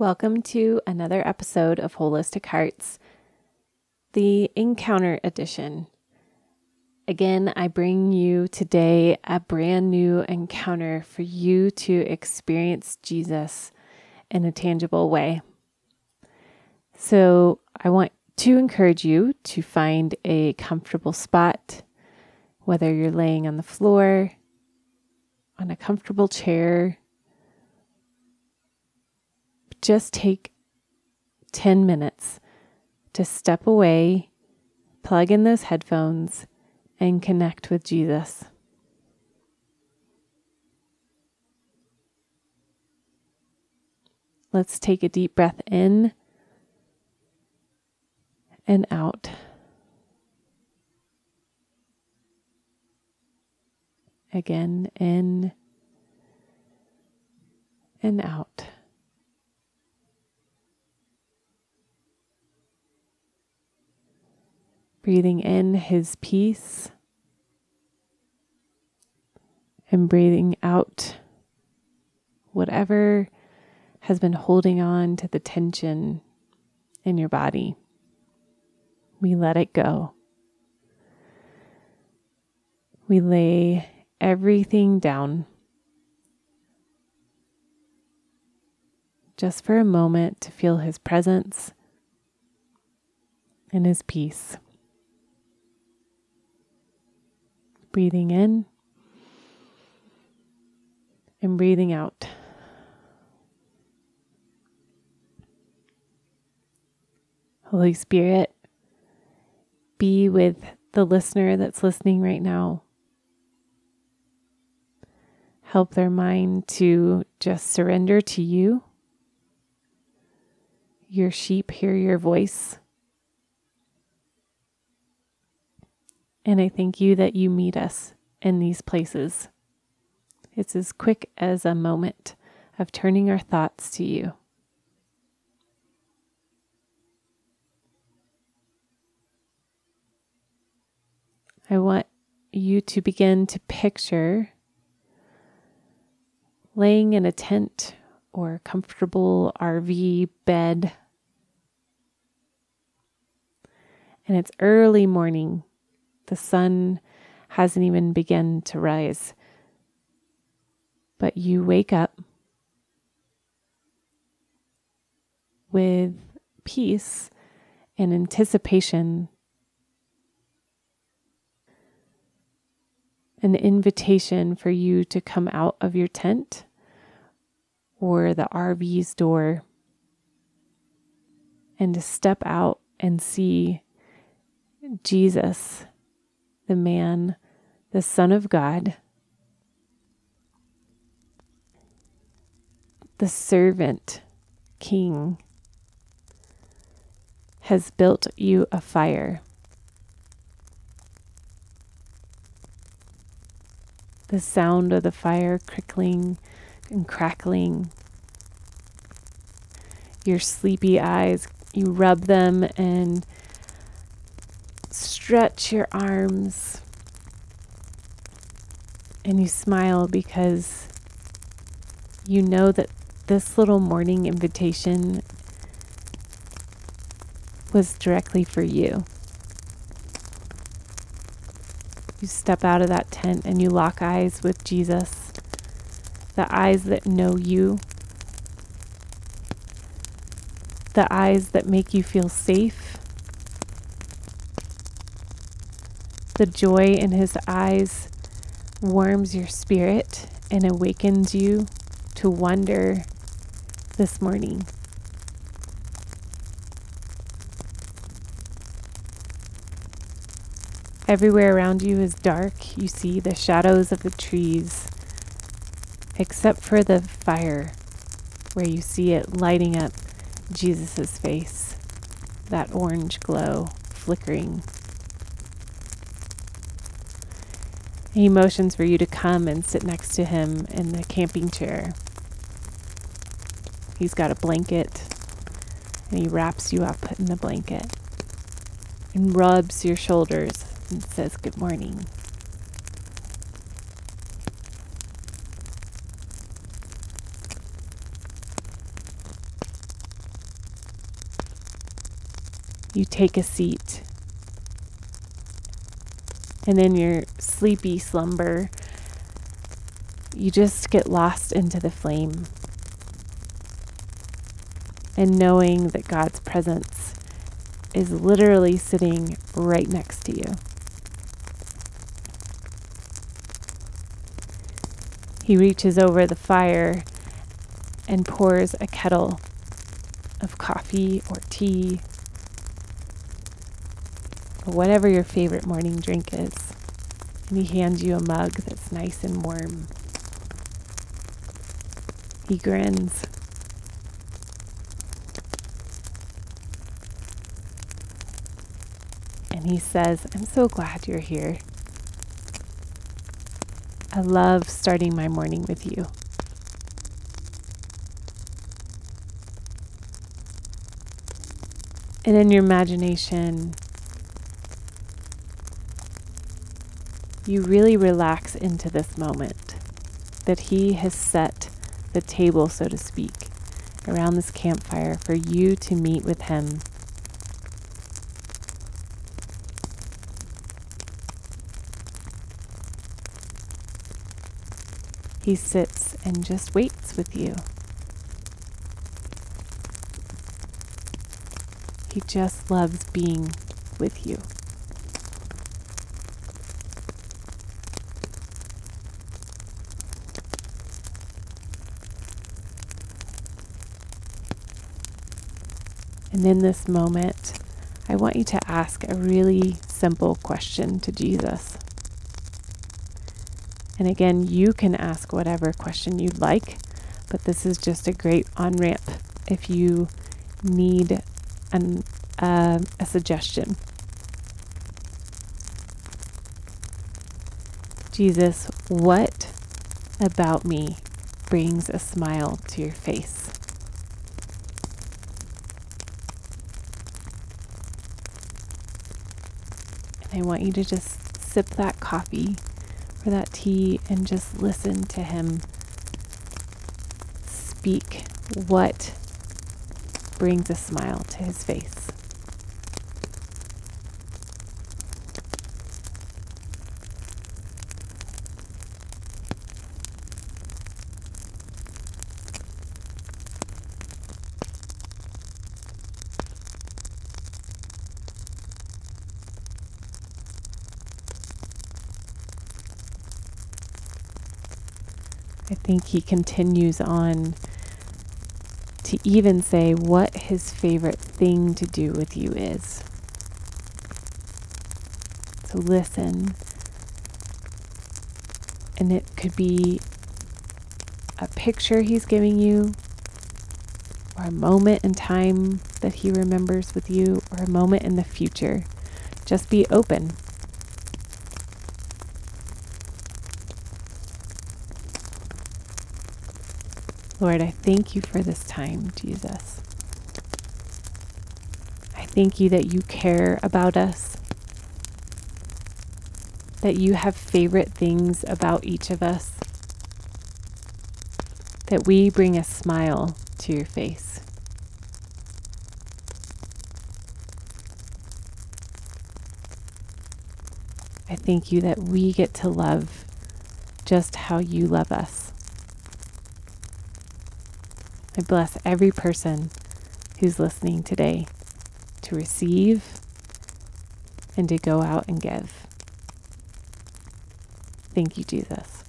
Welcome to another episode of Holistic Hearts, the Encounter Edition. Again, I bring you today a brand new encounter for you to experience Jesus in a tangible way. So, I want to encourage you to find a comfortable spot, whether you're laying on the floor, on a comfortable chair just take 10 minutes to step away, plug in those headphones, and connect with Jesus. Let's take a deep breath in and out. Again, in and out. Breathing in his peace and breathing out whatever has been holding on to the tension in your body. We let it go. We lay everything down just for a moment to feel his presence and his peace. Breathing in and breathing out. Holy Spirit, be with the listener that's listening right now. Help their mind to just surrender to you. Your sheep hear your voice. And I thank you that you meet us in these places. It's as quick as a moment of turning our thoughts to you. I want you to begin to picture laying in a tent or a comfortable RV bed. And it's early morning the sun hasn't even begun to rise. But you wake up with peace and anticipation, an invitation for you to come out of your tent or the RV's door and to step out and see Jesus the man, the Son of God, the servant king, has built you a fire. The sound of the fire crickling and crackling. Your sleepy eyes, you rub them and stretch your arms and you smile because you know that this little morning invitation was directly for you. You step out of that tent and you lock eyes with Jesus, the eyes that know you, the eyes that make you feel safe The joy in his eyes warms your spirit and awakens you to wonder this morning. Everywhere around you is dark. You see the shadows of the trees, except for the fire, where you see it lighting up Jesus' face, that orange glow flickering He motions for you to come and sit next to him in the camping chair. He's got a blanket and he wraps you up in the blanket and rubs your shoulders and says, Good morning. You take a seat and in your sleepy slumber, you just get lost into the flame. And knowing that God's presence is literally sitting right next to you. He reaches over the fire and pours a kettle of coffee or tea whatever your favorite morning drink is. And he hands you a mug that's nice and warm. He grins. And he says, I'm so glad you're here. I love starting my morning with you. And in your imagination, you really relax into this moment that He has set the table, so to speak, around this campfire for you to meet with Him. He sits and just waits with you. He just loves being with you. And in this moment, I want you to ask a really simple question to Jesus. And again, you can ask whatever question you'd like, but this is just a great on ramp if you need an, uh, a suggestion. Jesus, what about me brings a smile to your face? And I want you to just sip that coffee or that tea and just listen to him speak what brings a smile to his face. I think he continues on to even say what his favorite thing to do with you is. To listen. And it could be a picture he's giving you, or a moment in time that he remembers with you, or a moment in the future. Just be open. Lord, I thank you for this time, Jesus. I thank you that you care about us, that you have favorite things about each of us, that we bring a smile to your face. I thank you that we get to love just how you love us. I bless every person who's listening today to receive and to go out and give. Thank you, Jesus.